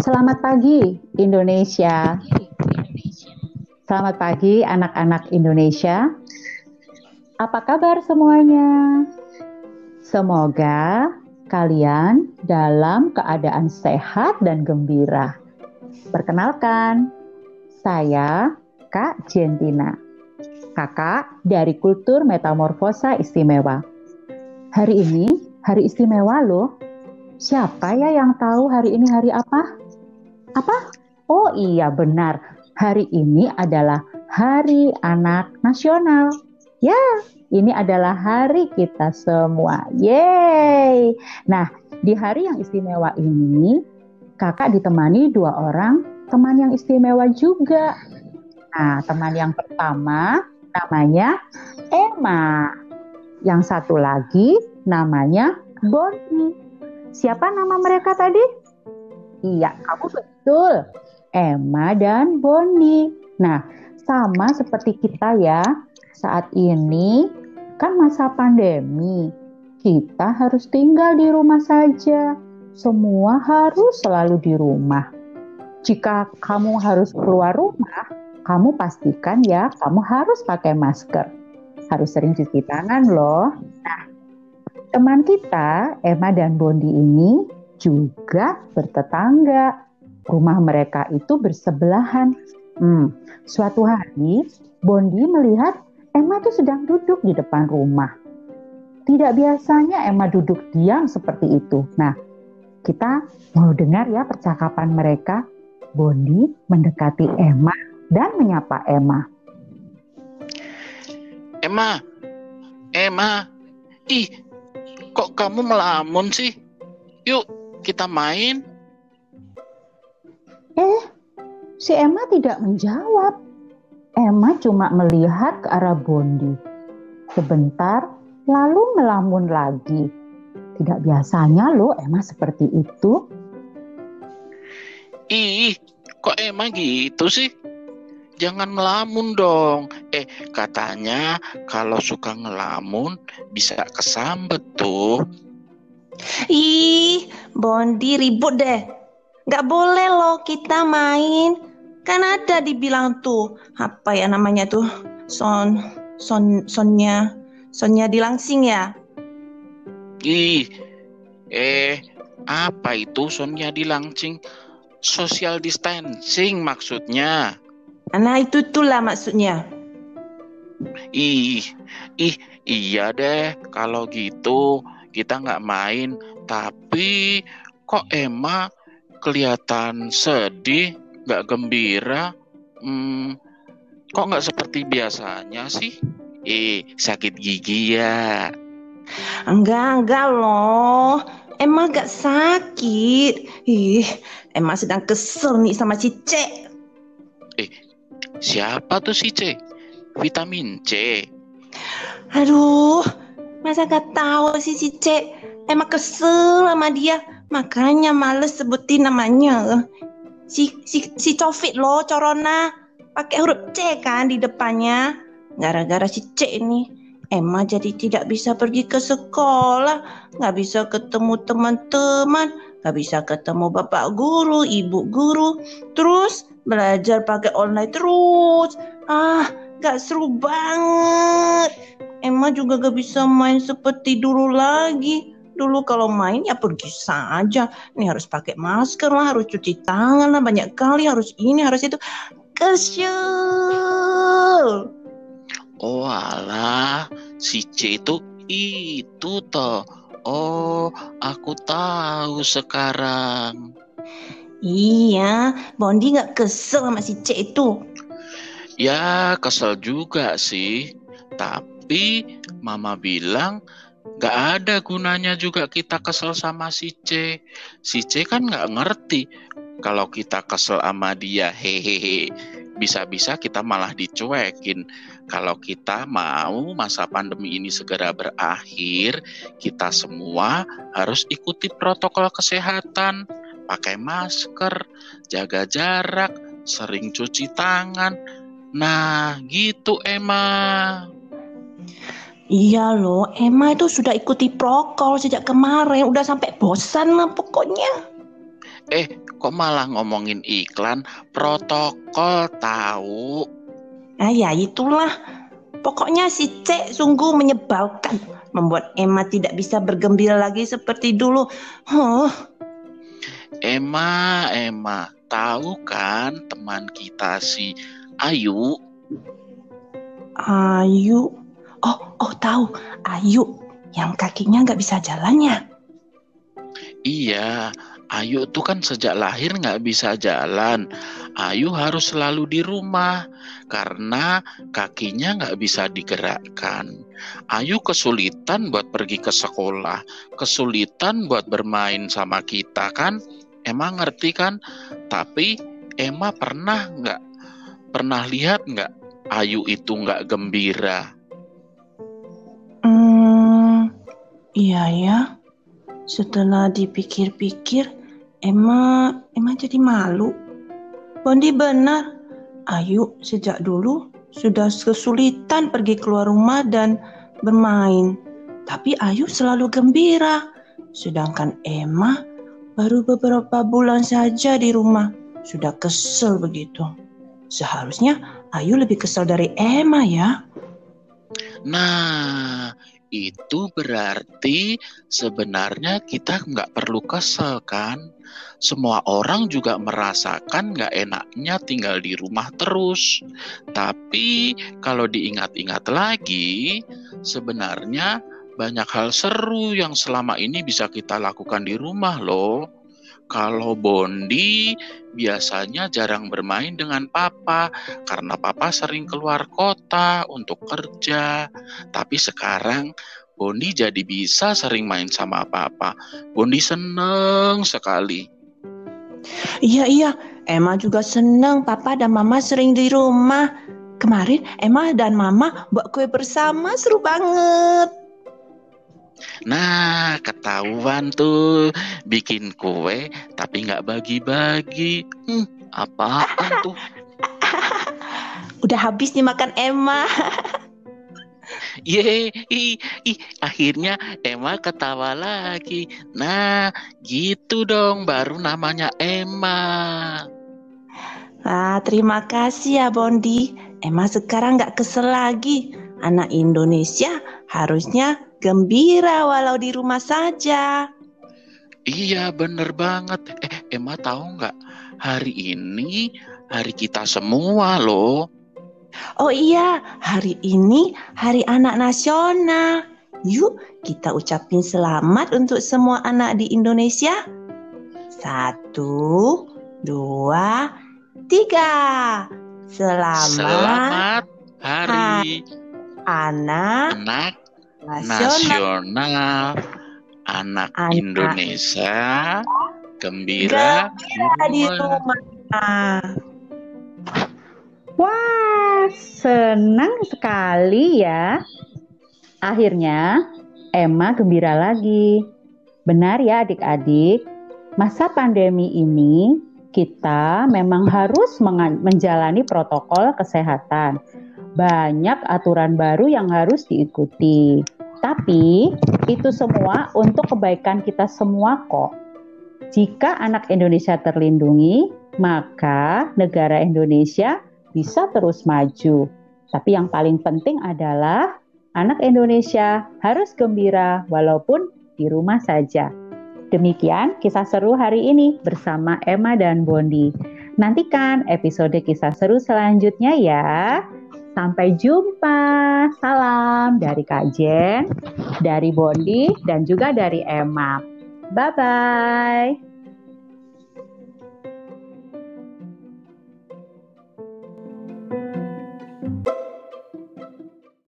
Selamat pagi Indonesia. Selamat pagi anak-anak Indonesia. Apa kabar semuanya? Semoga kalian dalam keadaan sehat dan gembira. Perkenalkan, saya Kak Jentina, kakak dari Kultur Metamorfosa Istimewa. Hari ini hari istimewa loh. Siapa ya yang tahu hari ini hari apa? Apa? Oh iya benar, hari ini adalah Hari Anak Nasional. Ya, ini adalah hari kita semua. Yeay! Nah, di hari yang istimewa ini, kakak ditemani dua orang teman yang istimewa juga. Nah, teman yang pertama namanya Emma. Yang satu lagi namanya Bonnie. Siapa nama mereka tadi? Iya, kamu betul. Emma dan Bonnie. Nah, sama seperti kita ya. Saat ini kan masa pandemi. Kita harus tinggal di rumah saja. Semua harus selalu di rumah. Jika kamu harus keluar rumah, kamu pastikan ya kamu harus pakai masker. Harus sering cuci tangan loh. Nah, teman kita, Emma dan Bondi ini juga bertetangga. Rumah mereka itu bersebelahan. Hmm, suatu hari, Bondi melihat Emma itu sedang duduk di depan rumah. Tidak biasanya Emma duduk diam seperti itu. Nah, kita mau dengar ya percakapan mereka. Bondi mendekati Emma dan menyapa Emma. Emma, Emma, ih, kok kamu melamun sih? Yuk, kita main. Eh, si Emma tidak menjawab. Emma cuma melihat ke arah Bondi. Sebentar, lalu melamun lagi. Tidak biasanya loh Emma seperti itu. Ih, kok Emma gitu sih? Jangan melamun dong. Eh, katanya kalau suka ngelamun bisa kesambet tuh. Ih, Bondi ribut deh. Gak boleh loh kita main. Kan ada dibilang tuh, apa ya namanya tuh? Son, son, sonnya, sonnya dilangsing ya? Ih, eh, apa itu Sonya dilangsing? Social distancing maksudnya. Nah itu tuh lah maksudnya. Ih, ih, iya deh. Kalau gitu kita nggak main. Tapi kok Emma kelihatan sedih, nggak gembira? Hmm, kok nggak seperti biasanya sih? Eh, sakit gigi ya? Enggak, enggak loh. Emang gak sakit. Ih, Emang sedang kesel nih sama si C. Eh, siapa tuh si C? Vitamin C. Aduh, masa gak tahu sih si C. Emang kesel sama dia. Makanya males sebutin namanya. Si si si Covit loh, Corona. Pakai huruf C kan di depannya. Gara-gara si C ini. Emma jadi tidak bisa pergi ke sekolah, nggak bisa ketemu teman-teman, nggak bisa ketemu bapak guru, ibu guru, terus belajar pakai online terus. Ah, nggak seru banget. Juga gak bisa main seperti dulu lagi. Dulu kalau main ya pergi saja. Ini harus pakai masker lah, harus cuci tangan lah banyak kali, harus ini, harus itu. Kesel. Oh alah, si C itu itu toh. Oh, aku tahu sekarang. Iya, Bondi nggak kesel sama si C itu. Ya, kesel juga sih. Tapi mama bilang nggak ada gunanya juga kita kesel sama si C. Si C kan nggak ngerti kalau kita kesel sama dia. Hehehe. Bisa-bisa kita malah dicuekin. Kalau kita mau masa pandemi ini segera berakhir, kita semua harus ikuti protokol kesehatan, pakai masker, jaga jarak, sering cuci tangan. Nah, gitu Emma. Iya loh, Emma itu sudah ikuti prokol sejak kemarin, udah sampai bosan lah pokoknya. Eh, kok malah ngomongin iklan protokol tahu? Ah ya itulah. Pokoknya si C sungguh menyebalkan. Membuat Emma tidak bisa bergembira lagi seperti dulu. Huh. Emma, Emma, tahu kan teman kita si Ayu? Ayu. Oh, oh tahu. Ayu yang kakinya nggak bisa jalannya. Iya, Ayu tuh kan sejak lahir nggak bisa jalan. Ayu harus selalu di rumah karena kakinya nggak bisa digerakkan. Ayu kesulitan buat pergi ke sekolah, kesulitan buat bermain sama kita kan. Emang ngerti kan? Tapi Emma pernah nggak pernah lihat nggak Ayu itu nggak gembira? Iya ya. Setelah dipikir-pikir, Emma, Emma jadi malu. Bondi benar. Ayu sejak dulu sudah kesulitan pergi keluar rumah dan bermain. Tapi Ayu selalu gembira. Sedangkan Emma baru beberapa bulan saja di rumah. Sudah kesel begitu. Seharusnya Ayu lebih kesel dari Emma ya. Nah, itu berarti sebenarnya kita nggak perlu kesel kan? Semua orang juga merasakan nggak enaknya tinggal di rumah terus. Tapi kalau diingat-ingat lagi, sebenarnya banyak hal seru yang selama ini bisa kita lakukan di rumah loh. Kalau Bondi biasanya jarang bermain dengan papa karena papa sering keluar kota untuk kerja. Tapi sekarang Bondi jadi bisa sering main sama papa. Bondi seneng sekali. Iya, iya. Emma juga seneng papa dan mama sering di rumah. Kemarin Emma dan mama buat kue bersama seru banget. Nah, ketahuan tuh bikin kue tapi nggak bagi-bagi. Hmm, apaan tuh? Udah habis nih makan Emma. Ye, ih, ih, akhirnya Emma ketawa lagi. Nah, gitu dong, baru namanya Emma. Ah, terima kasih ya Bondi. Emma sekarang nggak kesel lagi. Anak Indonesia harusnya gembira walau di rumah saja. Iya, bener banget. Eh, Emma tahu nggak? Hari ini hari kita semua loh. Oh iya, hari ini Hari Anak Nasional. Yuk, kita ucapin selamat untuk semua anak di Indonesia. Satu, dua, tiga. Selamat, Selamat Hari Anak Anak Nasional. Nasional Anak Anak. Indonesia Gembira di di rumah. Wah, senang sekali ya. Akhirnya Emma gembira lagi. Benar ya adik-adik, masa pandemi ini kita memang harus menjalani protokol kesehatan. Banyak aturan baru yang harus diikuti. Tapi itu semua untuk kebaikan kita semua kok. Jika anak Indonesia terlindungi, maka negara Indonesia bisa terus maju. Tapi yang paling penting adalah anak Indonesia harus gembira walaupun di rumah saja. Demikian kisah seru hari ini bersama Emma dan Bondi. Nantikan episode kisah seru selanjutnya ya. Sampai jumpa. Salam dari Kak Jen, dari Bondi, dan juga dari Emma. Bye-bye.